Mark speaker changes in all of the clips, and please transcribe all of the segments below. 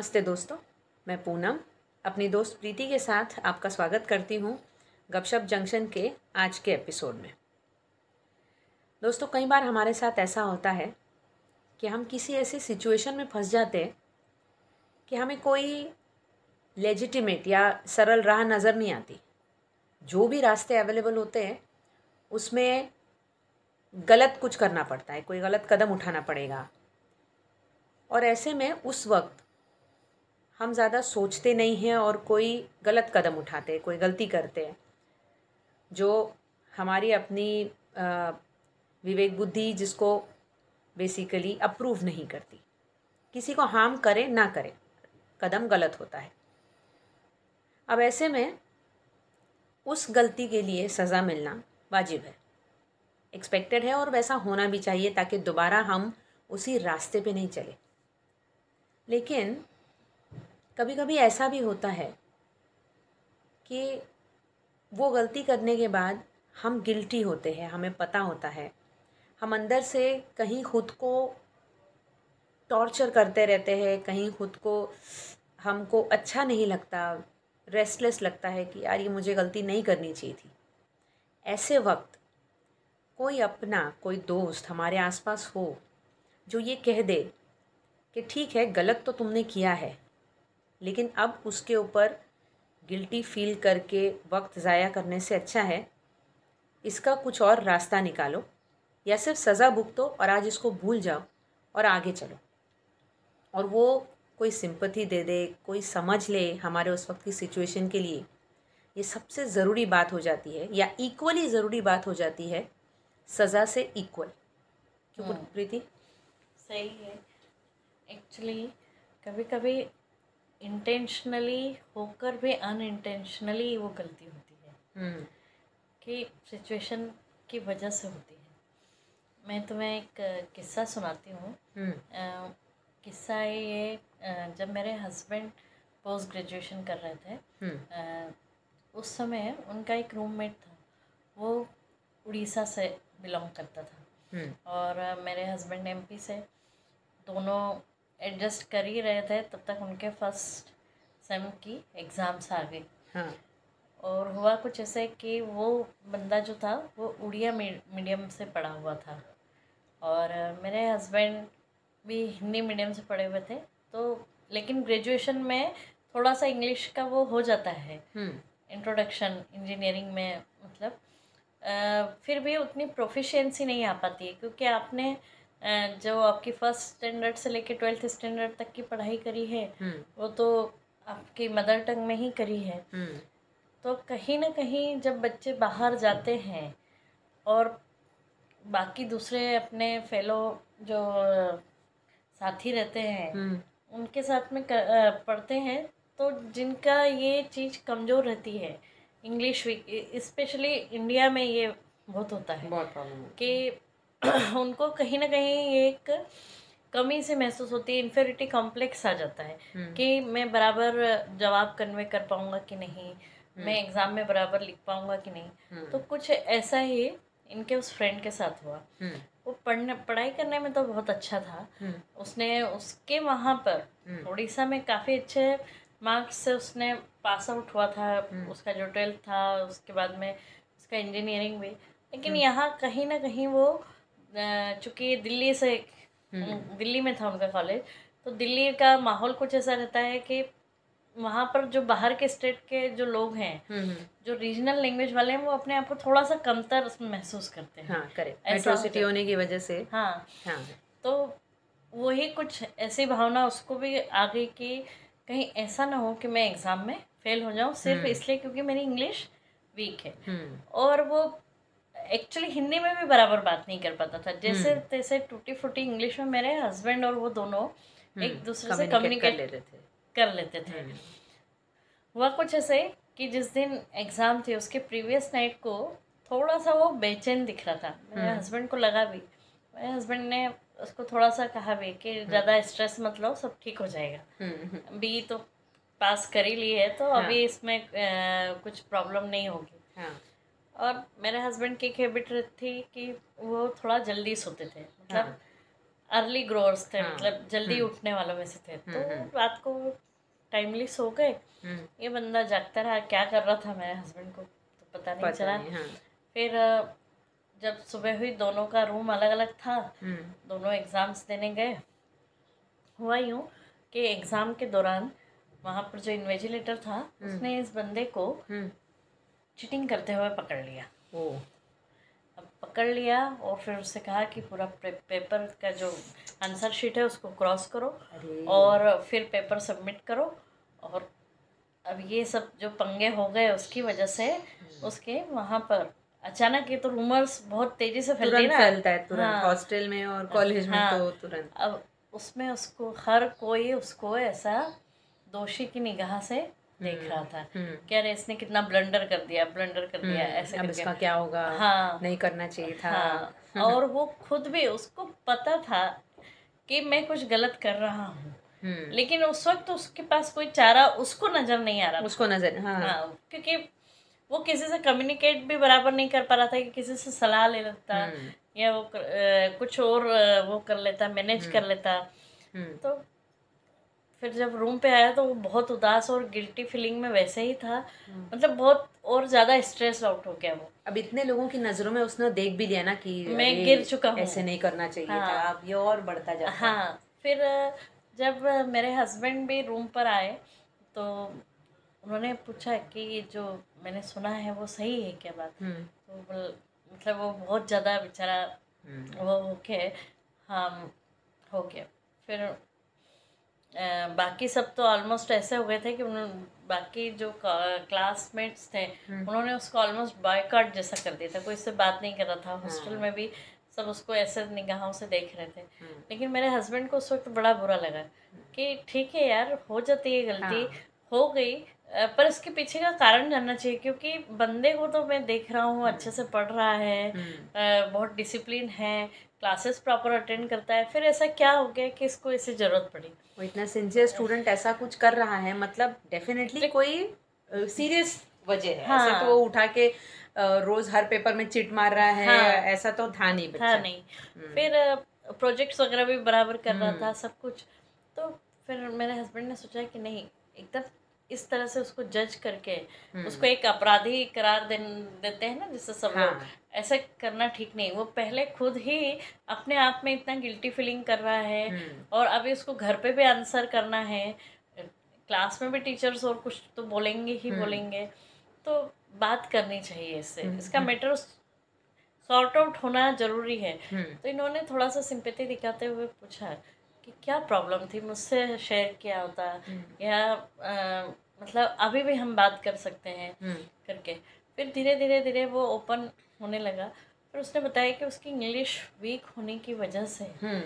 Speaker 1: नमस्ते दोस्तों, मैं पूनम अपनी दोस्त प्रीति के साथ आपका स्वागत करती हूँ गपशप जंक्शन के आज के एपिसोड में। दोस्तों, कई बार हमारे साथ ऐसा होता है कि हम किसी ऐसी सिचुएशन में फंस जाते हैं कि हमें कोई लेजिटिमेट या सरल राह नज़र नहीं आती। जो भी रास्ते अवेलेबल होते हैं, उसमें गलत कुछ करना पड़ता है, कोई गलत कदम उठाना पड़ेगा। और ऐसे में उस वक्त हम ज़्यादा सोचते नहीं हैं और कोई गलत कदम उठाते हैं, कोई गलती करते हैं। जो हमारी अपनी विवेक बुद्धि जिसको बेसिकली अप्रूव नहीं करती। किसी को हार्म करे, ना करें, कदम गलत होता है। अब ऐसे में उस गलती के लिए सज़ा मिलना वाजिब है। एक्सपेक्टेड है और वैसा होना भी चाहिए ताकि दोबारा हम उसी रास्ते पे नहीं चले। लेकिन कभी कभी ऐसा भी होता है कि वो गलती करने के बाद हम गिल्टी होते हैं, हमें पता होता है। हम अंदर से कहीं खुद को टॉर्चर करते रहते हैं, कहीं खुद को हमको अच्छा नहीं लगता, रेस्टलेस लगता है कि यार ये मुझे गलती नहीं करनी चाहिए थी। ऐसे वक्त कोई अपना, कोई दोस्त हमारे आसपास हो, जो ये कह दे कि ठीक है, गलत तो तुमने किया है लेकिन अब उसके ऊपर गिल्टी फील करके वक्त ज़ाया करने से अच्छा है। इसका कुछ और रास्ता निकालो। या सिर्फ़ सज़ा भुगतो और आज इसको भूल जाओ और आगे चलो। और वो कोई सिंपथी दे दे कोई समझ ले हमारे उस वक्त की सिचुएशन के लिए ये सबसे ज़रूरी बात हो जाती है। या इक्वली ज़रूरी बात हो जाती है सज़ा से इक्वल क्यों
Speaker 2: हम्म।
Speaker 1: प्रीति?
Speaker 2: सही है। एक्चुअली कभी कभी इंटेंशनली होकर भी अनइंटेंशनली वो गलती होती है।
Speaker 1: हम्म।
Speaker 2: कि सिचुएशन की वजह से होती है। मैं तुम्हें एक किस्सा सुनाती हूँ। अ, किस्सा है ये जब मेरे हस्बैंड पोस्ट ग्रेजुएशन कर रहे थे
Speaker 1: हम्म।
Speaker 2: अ, उस समय उनका एक रूममेट था। वो उड़ीसा से बिलोंग करता था। और मेरे हस्बैंड एमपी से दोनों एडजस्ट कर ही रहे थे तब तक उनके फ़र्स्ट सेम की एग्ज़ाम्स आ गई।
Speaker 1: हाँ।
Speaker 2: और हुआ कुछ ऐसे कि वो बंदा जो था वो उड़िया मीडियम से पढ़ा हुआ था। और मेरे हस्बैंड भी हिंदी मीडियम से पढ़े हुए थे तो लेकिन ग्रेजुएशन में थोड़ा सा इंग्लिश का वो हो जाता है।
Speaker 1: हम्म।
Speaker 2: इंट्रोडक्शन इंजीनियरिंग में मतलब। अ, फिर भी उतनी प्रोफिशिएंसी नहीं आ पाती है क्योंकि आपने जो आपकी फ़र्स्ट स्टैंडर्ड से लेके ट्वेल्थ स्टैंडर्ड तक की पढ़ाई करी है
Speaker 1: हम्म।
Speaker 2: वो तो आपकी मदर टंग में ही करी है।
Speaker 1: हम्म।
Speaker 2: तो कहीं ना कहीं जब बच्चे बाहर जाते हैं और बाकी दूसरे अपने फेलो जो साथी रहते हैं
Speaker 1: हम्म।
Speaker 2: उनके साथ में क- अ, पढ़ते हैं तो जिनका ये चीज़ कमज़ोर रहती है इंग्लिश स्पेशली इंडिया में ये बहुत होता है
Speaker 1: बहुत प्रॉब्लम है।
Speaker 2: कि उनको कहीं ना कहीं एक कमी से महसूस होती है इन्फेरिटी कॉम्प्लेक्स आ जाता है
Speaker 1: हम्म।
Speaker 2: कि मैं बराबर जवाब कन्वे कर पाऊँगा कि नहीं मैं एग्ज़ाम में बराबर लिख पाऊँगा कि नहीं
Speaker 1: हम्म।
Speaker 2: तो कुछ ऐसा ही इनके उस फ्रेंड के साथ हुआ
Speaker 1: हम्म
Speaker 2: वो पढ़ने पढ़ाई करने में तो बहुत अच्छा था
Speaker 1: हम्म
Speaker 2: उसने उसके वहाँ पर
Speaker 1: हम्म।
Speaker 2: उड़ीसा में काफ़ी अच्छे मार्क्स से उसने पास आउट हुआ था
Speaker 1: हम्म।
Speaker 2: उसका जो ट्वेल्थ था उसके बाद में उसका इंजीनियरिंग भी लेकिन
Speaker 1: हम्म।
Speaker 2: यहाँ कहीं ना कहीं वो चूँकि दिल्ली से
Speaker 1: हम्म।
Speaker 2: दिल्ली में था उनका कॉलेज तो दिल्ली का माहौल कुछ ऐसा रहता है कि वहाँ पर जो बाहर के स्टेट के जो लोग हैं
Speaker 1: हम्म
Speaker 2: जो रीजनल लैंग्वेज वाले हैं वो अपने आप को थोड़ा सा कमतर उसमें महसूस करते हैं।
Speaker 1: हाँ करेक्ट
Speaker 2: ऐसा
Speaker 1: सिटी होने की वजह से।
Speaker 2: हाँ।
Speaker 1: हाँ।
Speaker 2: तो वही कुछ ऐसी भावना उसको भी आ गई कि कहीं ऐसा ना हो कि मैं एग्ज़ाम में फेल हो जाऊँ सिर्फ़
Speaker 1: हम्म।
Speaker 2: इसलिए क्योंकि मेरी इंग्लिश वीक है।
Speaker 1: हम्म।
Speaker 2: और वो एक्चुअली हिंदी में भी बराबर बात नहीं कर पाता था। जैसे
Speaker 1: हम्म।
Speaker 2: तैसे टूटी फूटी इंग्लिश में मेरे हस्बैंड और वो दोनों एक
Speaker 1: हम्म,
Speaker 2: दूसरे से
Speaker 1: communicate कर लेते थे।
Speaker 2: कर लेते थे।
Speaker 1: हम्म,
Speaker 2: हुआ कुछ ऐसे कि जिस दिन एग्ज़ाम थे उसके प्रीवियस नाइट को थोड़ा सा वो बेचैन दिख रहा था। मेरे
Speaker 1: हम्म।
Speaker 2: हस्बैंड को लगा भी। मेरे हस्बैंड ने उसको थोड़ा सा कहा भी कि ज़्यादा स्ट्रेस मत लो सब ठीक हो जाएगा।
Speaker 1: हम्म हम्म,
Speaker 2: बी तो पास कर ही ली है तो
Speaker 1: हाँ।
Speaker 2: अभी इसमें कुछ प्रॉब्लम नहीं होगी।
Speaker 1: हाँ।
Speaker 2: और मेरे हस्बैंड की एक हैबिट थी कि वो थोड़ा जल्दी सोते थे मतलब
Speaker 1: हाँ।
Speaker 2: अर्ली ग्रोअर्स थे
Speaker 1: हाँ,
Speaker 2: मतलब जल्दी उठने वालों में से थे। तो रात को टाइमली सो गए। ये बंदा जागता रहा क्या कर रहा था मेरे हस्बैंड को? तो पता नहीं
Speaker 1: पता
Speaker 2: चला।
Speaker 1: नहीं, हाँ,
Speaker 2: फिर जब सुबह हुई दोनों का रूम अलग अलग था दोनों एग्ज़ाम्स देने गए। हुआ यूँ कि एग्ज़ाम के दौरान वहाँ पर जो इन्वेजिलेटर था उसने इस बंदे को चीटिंग करते हुए पकड़ लिया।
Speaker 1: ओ।
Speaker 2: अब पकड़ लिया और फिर उससे कहा कि पूरा पेपर का जो आंसर शीट है उसको क्रॉस करो और फिर पेपर सबमिट करो और अब ये सब जो पंगे हो गए उसकी वजह से उसके वहाँ पर अचानक ये तो रूमर्स बहुत तेज़ी से फैलती है ना।
Speaker 1: फैलता है तुरंत
Speaker 2: हाँ।
Speaker 1: हॉस्टल में और कॉलेज में
Speaker 2: हाँ।
Speaker 1: तो तुरंत।
Speaker 2: अब उसमें उसको हर कोई उसको ऐसा दोषी की निगाह से देख रहा था।
Speaker 1: हम्म,
Speaker 2: कि अरे इसने कितना ब्लंडर कर दिया ब्लंडर कर दिया ऐसे
Speaker 1: अब इसका क्या होगा?
Speaker 2: हाँ।
Speaker 1: नहीं करना चाहिए था।
Speaker 2: हाँ। और वो खुद भी उसको पता था कि मैं कुछ गलत कर रहा हूँ।
Speaker 1: हम्म,
Speaker 2: लेकिन उस वक्त तो उसके पास कोई चारा उसको नज़र नहीं आ रहा
Speaker 1: उसको नज़र हाँ।
Speaker 2: हाँ क्योंकि वो किसी से कम्युनिकेट भी बराबर नहीं कर पा रहा था कि किसी से सलाह ले लेता
Speaker 1: हम्म,
Speaker 2: या वो कर, अ, कुछ और वो कर लेता मैनेज कर लेता।
Speaker 1: हम्म,
Speaker 2: तो फिर जब रूम पे आया तो वो बहुत उदास और गिल्टी फीलिंग में वैसे ही था। मतलब बहुत और ज़्यादा स्ट्रेस आउट हो गया वो।
Speaker 1: अब इतने लोगों की नज़रों में उसने देख भी लिया ना कि
Speaker 2: मैं गिर चुका हूँ।
Speaker 1: ऐसे नहीं करना चाहिए हाँ, था
Speaker 2: हाँ।
Speaker 1: अब ये और बढ़ता जाता हाँ।
Speaker 2: फिर जब मेरे हस्बैंड भी रूम पर आए तो उन्होंने पूछा कि जो मैंने सुना है वो सही है क्या बात?
Speaker 1: हम्म,
Speaker 2: तो मतलब वो बहुत ज़्यादा बेचारा
Speaker 1: हम्म,
Speaker 2: वो होके हाँ हो गया। फिर बाकी सब तो ऑलमोस्ट ऐसे हो गए थे कि उन्होंने बाकी जो क्लासमेट्स थे उन्होंने उसको ऑलमोस्ट बायकॉट जैसा कर दिया था। कोई उससे बात नहीं कर रहा था। हॉस्टल में भी सब उसको ऐसे निगाहों से देख रहे थे। लेकिन मेरे हस्बैंड को उस वक्त बड़ा बुरा लगा कि ठीक है यार हो जाती है गलती। हो। गई अ, पर इसके पीछे का कारण जानना चाहिए क्योंकि बंदे को तो मैं देख रहा हूँ अच्छे से पढ़ रहा है बहुत डिसिप्लिन है क्लासेस प्रॉपर अटेंड करता है फिर ऐसा क्या हो गया कि इसको ऐसी ज़रूरत पड़ी?
Speaker 1: वो इतना सिंसियर स्टूडेंट ऐसा कुछ कर रहा है मतलब डेफिनेटली कोई सीरियस वजह है।
Speaker 2: हाँ।
Speaker 1: ऐसे तो वो उठा के रोज हर पेपर में चिट मार रहा है
Speaker 2: हाँ।
Speaker 1: ऐसा तो था नहीं
Speaker 2: था
Speaker 1: बच्चा
Speaker 2: नहीं फिर प्रोजेक्ट्स वगैरह भी बराबर कर रहा था सब कुछ। तो फिर मेरे हस्बैंड ने सोचा कि नहीं एकदम इस तरह से उसको जज करके उसको एक अपराधी करार दे देते हैं ना जिससे सब लोग
Speaker 1: हाँ।
Speaker 2: ऐसा करना ठीक नहीं। वो पहले खुद ही अपने आप में इतना गिल्टी फीलिंग कर रहा है और अभी उसको घर पे भी आंसर करना है। क्लास में भी टीचर्स और कुछ तो बोलेंगे ही बोलेंगे। तो बात करनी चाहिए इससे। इसका मैटर सॉर्ट आउट होना ज़रूरी है।
Speaker 1: हम्म,
Speaker 2: तो इन्होंने थोड़ा सा सिंपैथी दिखाते हुए पूछा कि क्या प्रॉब्लम थी? मुझसे शेयर किया होता। या अ, मतलब अभी भी हम बात कर सकते हैं
Speaker 1: हम्म,
Speaker 2: करके। फिर धीरे धीरे धीरे वो ओपन होने लगा। फिर उसने बताया कि उसकी इंग्लिश वीक होने की वजह से
Speaker 1: हम्म,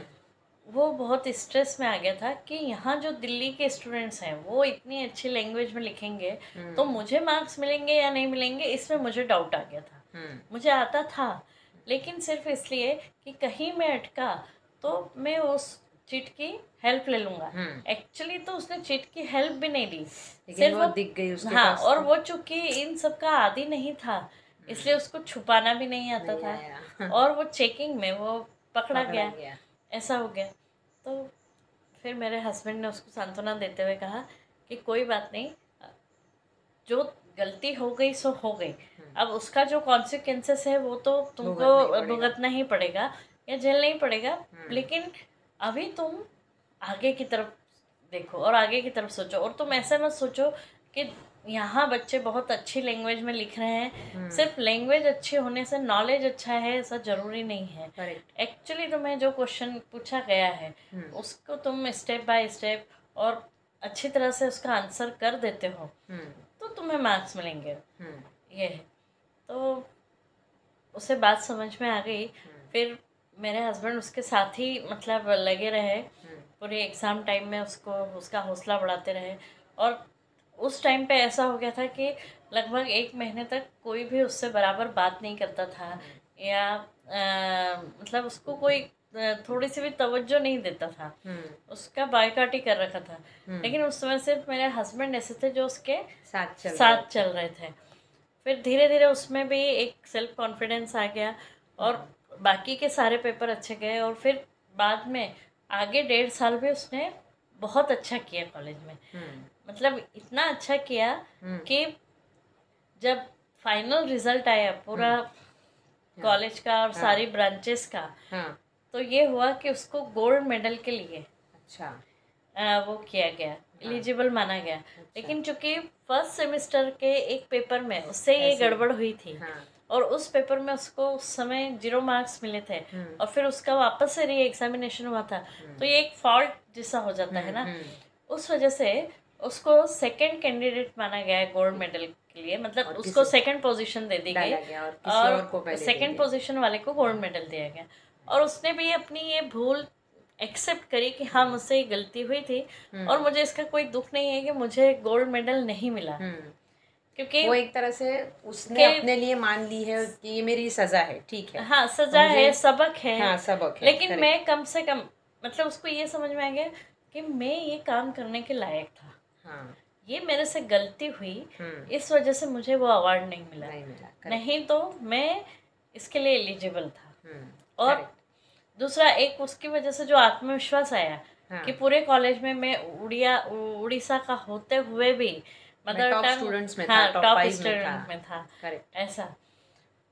Speaker 2: वो बहुत स्ट्रेस में आ गया था कि यहाँ जो दिल्ली के स्टूडेंट्स हैं वो इतनी अच्छी लैंग्वेज में लिखेंगे तो मुझे मार्क्स मिलेंगे या नहीं मिलेंगे इसमें मुझे डाउट आ गया था।
Speaker 1: हम्म,
Speaker 2: मुझे आता था लेकिन सिर्फ़ इसलिए कि कहीं मैं अटका तो मैं उस चिट की हेल्प ले लूँगा।
Speaker 1: हम्म।
Speaker 2: एक्चुअली तो उसने चिट की हेल्प भी नहीं ली
Speaker 1: लेकिन वो दिख गई उसके
Speaker 2: हाँ
Speaker 1: पास
Speaker 2: और वो चूँकि इन सब का आदि नहीं था इसलिए उसको छुपाना भी नहीं आता
Speaker 1: नहीं
Speaker 2: था। और वो चेकिंग में वो पकड़ा
Speaker 1: पकड़ा
Speaker 2: गया।
Speaker 1: गया।
Speaker 2: ऐसा हो गया। तो फिर मेरे हस्बैंड ने उसको सांत्वना देते हुए कहा कि कोई बात नहीं जो गलती हो गई सो हो गई। अब उसका जो कॉन्सिक्वेंसेस है वो तो तुमको भुगतना ही पड़ेगा या झेलना ही पड़ेगा। लेकिन अभी तुम आगे की तरफ़ देखो और आगे की तरफ़ सोचो। और तुम ऐसा मत सोचो कि यहाँ बच्चे बहुत अच्छी लैंग्वेज में लिख रहे हैं। सिर्फ़ लैंग्वेज अच्छी होने से नॉलेज अच्छा है ऐसा ज़रूरी नहीं है। एक्चुअली तुम्हें जो क्वेश्चन पूछा गया है उसको तुम स्टेप बाय स्टेप और अच्छी तरह से उसका आंसर कर देते हो
Speaker 1: हम्म,
Speaker 2: तो तुम्हें मार्क्स मिलेंगे।
Speaker 1: हम्म,
Speaker 2: ये है। तो उसे बात समझ में आ गई। फिर मेरे हस्बैंड उसके साथ ही मतलब लगे रहे। पूरे एग्ज़ाम टाइम में उसको उसका हौसला बढ़ाते रहे। और उस टाइम पे ऐसा हो गया था कि लगभग एक महीने तक कोई भी उससे बराबर बात नहीं करता था। या अ, मतलब उसको कोई थोड़ी सी भी तवज्जो नहीं देता था।
Speaker 1: हम्म,
Speaker 2: उसका बायकाट ही कर रखा था। लेकिन उस समय सिर्फ़ मेरे हस्बैंड ऐसे थे जो उसके
Speaker 1: साथ चल
Speaker 2: साथ चल रहे थे। फिर धीरे धीरे उसमें भी एक सेल्फ कॉन्फिडेंस आ गया। और बाकी के सारे पेपर अच्छे गए और फिर बाद में आगे डेढ़ साल भी उसने बहुत अच्छा किया कॉलेज में।
Speaker 1: हम्म।
Speaker 2: मतलब इतना अच्छा किया
Speaker 1: हम्म।
Speaker 2: कि जब फाइनल रिज़ल्ट आया पूरा कॉलेज का और सारी ब्रांचेस का
Speaker 1: हाँ।
Speaker 2: तो ये हुआ कि उसको गोल्ड मेडल के लिए
Speaker 1: अच्छा।
Speaker 2: आ, वो किया गया एलिजिबल माना गया। लेकिन चूँकि फ़र्स्ट सेमेस्टर के एक पेपर में उससे ये गड़बड़ हुई थी
Speaker 1: हाँ।
Speaker 2: और उस पेपर में उसको उस समय ज़ीरो मार्क्स मिले थे।
Speaker 1: हम्म।
Speaker 2: और फिर उसका वापस से री एग्जामिनेशन हुआ था। तो ये एक फॉल्ट जैसा हो जाता है ना?
Speaker 1: हम्म।
Speaker 2: उस वजह से उसको सेकंड कैंडिडेट माना गया है गोल्ड मेडल के लिए। मतलब उसको सेकंड पोजीशन दे दी गई।
Speaker 1: और
Speaker 2: सेकंड पोजीशन वाले को गोल्ड मेडल दिया गया। और उसने भी अपनी ये भूल एक्सेप्ट करी कि हाँ मुझसे ये गलती हुई थी। और मुझे इसका कोई दुख नहीं है कि मुझे गोल्ड मेडल नहीं मिला।
Speaker 1: हम्म।
Speaker 2: क्योंकि
Speaker 1: वो एक तरह से उसने अपने लिए मान ली है कि ये मेरी सजा है ठीक है।
Speaker 2: हाँ सजा है सबक है।
Speaker 1: हाँ सबक है
Speaker 2: लेकिन मैं कम से कम मतलब उसको ये समझ में आ गया कि मैं ये काम करने के लायक था।
Speaker 1: हाँ।
Speaker 2: ये मेरे से गलती हुई
Speaker 1: हम्म।
Speaker 2: इस वजह से मुझे वो अवार्ड नहीं मिला।
Speaker 1: नहीं मिला
Speaker 2: नहीं तो मैं इसके लिए एलिजिबल था।
Speaker 1: हम्म
Speaker 2: और दूसरा एक उसकी वजह से जो आत्मविश्वास आया
Speaker 1: हाँ।
Speaker 2: कि पूरे कॉलेज में मैं उड़िया उड़ीसा का होते हुए भी
Speaker 1: मैं top
Speaker 2: टंग-
Speaker 1: students में था,
Speaker 2: हाँ टॉप
Speaker 1: में
Speaker 2: स्टूडेंट। में था।
Speaker 1: करेक्ट
Speaker 2: ऐसा।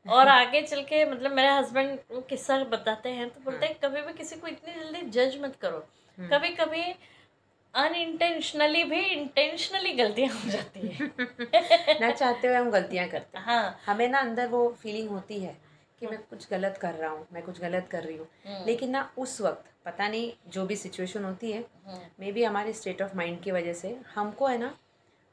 Speaker 2: और आगे चल के मतलब मेरे हस्बैंड वो किस्सा बताते हैं तो बोलते हैं कभी भी किसी को इतनी जल्दी जज मत करो। कभी कभी अनइंटेंशनली भी इंटेंशनली गलतियाँ हो जाती है।
Speaker 1: ना चाहते हुए हम गलतियाँ करते हैं।
Speaker 2: हाँ।
Speaker 1: हमें ना अंदर वो फीलिंग होती है कि मैं कुछ गलत कर रहा हूँ मैं कुछ गलत कर रही हूँ। लेकिन ना उस वक्त पता नहीं जो भी सिचुएशन होती है मे बी हमारे स्टेट ऑफ़ माइंड की वजह से हमको है ना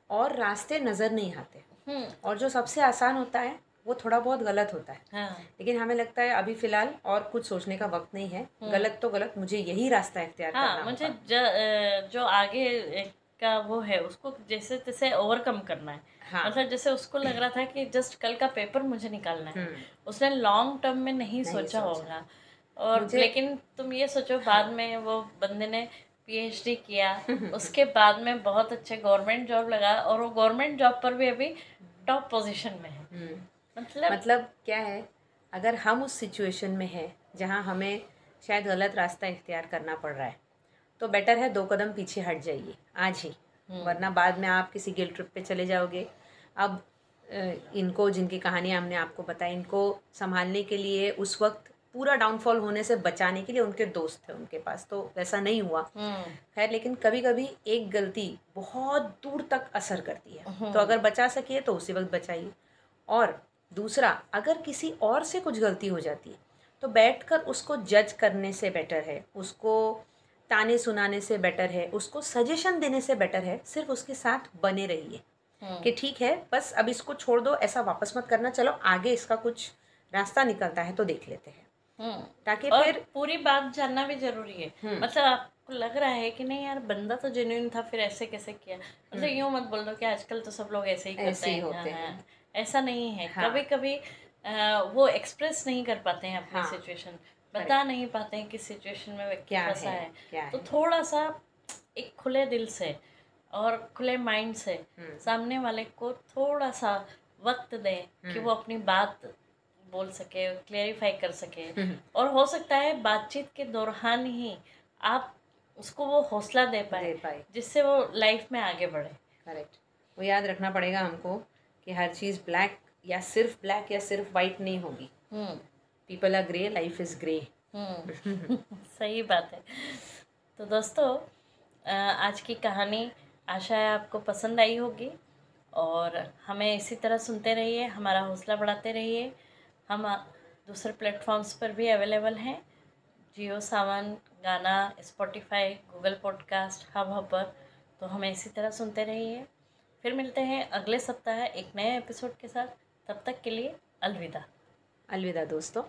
Speaker 1: और रास्ते नज़र नहीं आते।
Speaker 2: हम्म।
Speaker 1: और जो सबसे आसान होता है वो थोड़ा बहुत गलत होता है।
Speaker 2: हाँ।
Speaker 1: लेकिन हमें लगता है अभी फ़िलहाल और कुछ सोचने का वक्त नहीं है। गलत तो गलत मुझे यही रास्ता इख्तियार
Speaker 2: हाँ
Speaker 1: करना
Speaker 2: मुझे ज, जो आगे का वो है उसको जैसे तैसे ओवरकम करना है।
Speaker 1: हाँ।
Speaker 2: मतलब जैसे उसको लग रहा था कि जस्ट कल का पेपर मुझे निकालना है।
Speaker 1: हम्म,
Speaker 2: उसने लॉन्ग टर्म में नहीं, सोचा होगा। और लेकिन तुम ये सोचो बाद में वो बंदे ने पीएचडी किया। उसके बाद में बहुत अच्छे गवर्नमेंट जॉब लगा और वो गवर्नमेंट जॉब पर भी अभी टॉप पोजीशन में है।
Speaker 1: हम्म।
Speaker 2: मतलब
Speaker 1: मतलब क्या है अगर हम उस सिचुएशन में हैं जहाँ हमें शायद गलत रास्ता इख्तियार करना पड़ रहा है तो बेटर है दो कदम पीछे हट जाइए आज ही। वरना बाद में आप किसी गिल ट्रिप पे चले जाओगे। अब इनको जिनकी कहानियाँ हमने आपको बताई इनको संभालने के लिए उस वक्त पूरा डाउनफॉल होने से बचाने के लिए उनके दोस्त थे उनके पास तो वैसा नहीं हुआ।
Speaker 2: हम्म।
Speaker 1: खैर लेकिन कभी कभी एक गलती बहुत दूर तक असर करती है। तो अगर बचा सकिए तो उसी वक्त बचाइए। और दूसरा अगर किसी और से कुछ गलती हो जाती है तो बैठकर उसको जज करने से बेटर है उसको ताने सुनाने से बेटर है उसको सजेशन देने से बेटर है सिर्फ़ उसके साथ बने रहिए।
Speaker 2: हम्म।
Speaker 1: कि ठीक है बस अब इसको छोड़ दो ऐसा वापस मत करना चलो आगे इसका कुछ रास्ता निकलता है तो देख लेते हैं।
Speaker 2: हम्म
Speaker 1: ताकि
Speaker 2: और
Speaker 1: फिर
Speaker 2: पूरी बात जानना भी ज़रूरी है मतलब आपको लग रहा है कि नहीं यार बंदा तो जेन्युइन था फिर ऐसे कैसे किया मतलब यूँ मत बोल दो कि आजकल तो सब लोग ऐसे ही करते
Speaker 1: ही
Speaker 2: हैं
Speaker 1: होते
Speaker 2: हाँ। ऐसा नहीं है
Speaker 1: हाँ।
Speaker 2: कभी कभी वो एक्सप्रेस नहीं कर पाते हैं अपनी। सिचुएशन बता नहीं पाते हैं किस सिचुएशन में व्यक्ति
Speaker 1: क्या
Speaker 2: फंसा
Speaker 1: है,
Speaker 2: है तो। थोड़ा सा एक खुले दिल से और खुले माइंड से
Speaker 1: हम्म।
Speaker 2: सामने वाले को थोड़ा सा वक्त दें
Speaker 1: हम्म।
Speaker 2: कि वो अपनी बात बोल सके क्लेरिफाई कर सके।
Speaker 1: हम्म।
Speaker 2: और हो सकता है बातचीत के दौरान ही आप उसको वो हौसला दे
Speaker 1: दे
Speaker 2: पाए।
Speaker 1: पाए
Speaker 2: जिससे वो लाइफ में आगे बढ़े।
Speaker 1: करेक्ट वो याद रखना पड़ेगा हमको कि हर चीज़ ब्लैक या सिर्फ़ ब्लैक या सिर्फ़ वाइट नहीं होगी।
Speaker 2: हम्म।
Speaker 1: People are grey life is grey
Speaker 2: hmm. सही बात है। तो दोस्तों आज की कहानी आशा है आपको पसंद आई होगी। और हमें इसी तरह सुनते रहिए हमारा हौसला बढ़ाते रहिए। हम दूसरे प्लेटफॉर्म्स पर भी अवेलेबल हैं। Jio Saavn, Gaana Spotify Google podcast hub hub पर तो हमें इसी तरह सुनते रहिए। फिर मिलते हैं अगले सप्ताह एक नए एपिसोड के साथ। तब तक के लिए अलविदा।
Speaker 1: अलविदा दोस्तों।